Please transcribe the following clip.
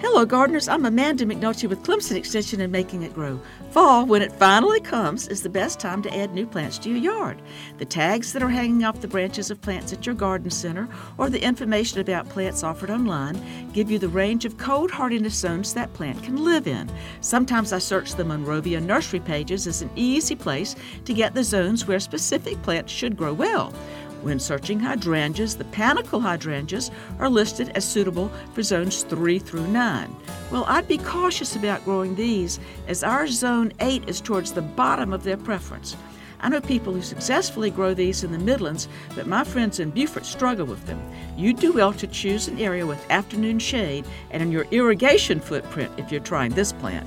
Hello, gardeners. I'm Amanda McNulty with Clemson Extension and Making It Grow. Fall, when it finally comes, is the best time to add new plants to your yard. The tags that are hanging off the branches of plants at your garden center or the information about plants offered online give you the range of cold hardiness zones that plant can live in. Sometimes I search the Monrovia nursery pages as an easy place to get the zones where specific plants should grow well. When searching hydrangeas, the panicle hydrangeas are listed as suitable for zones 3 through 9. Well, I'd be cautious about growing these as our zone 8 is towards the bottom of their preference. I know people who successfully grow these in the Midlands, but my friends in Beaufort struggle with them. You'd do well to choose an area with afternoon shade and in your irrigation footprint if you're trying this plant.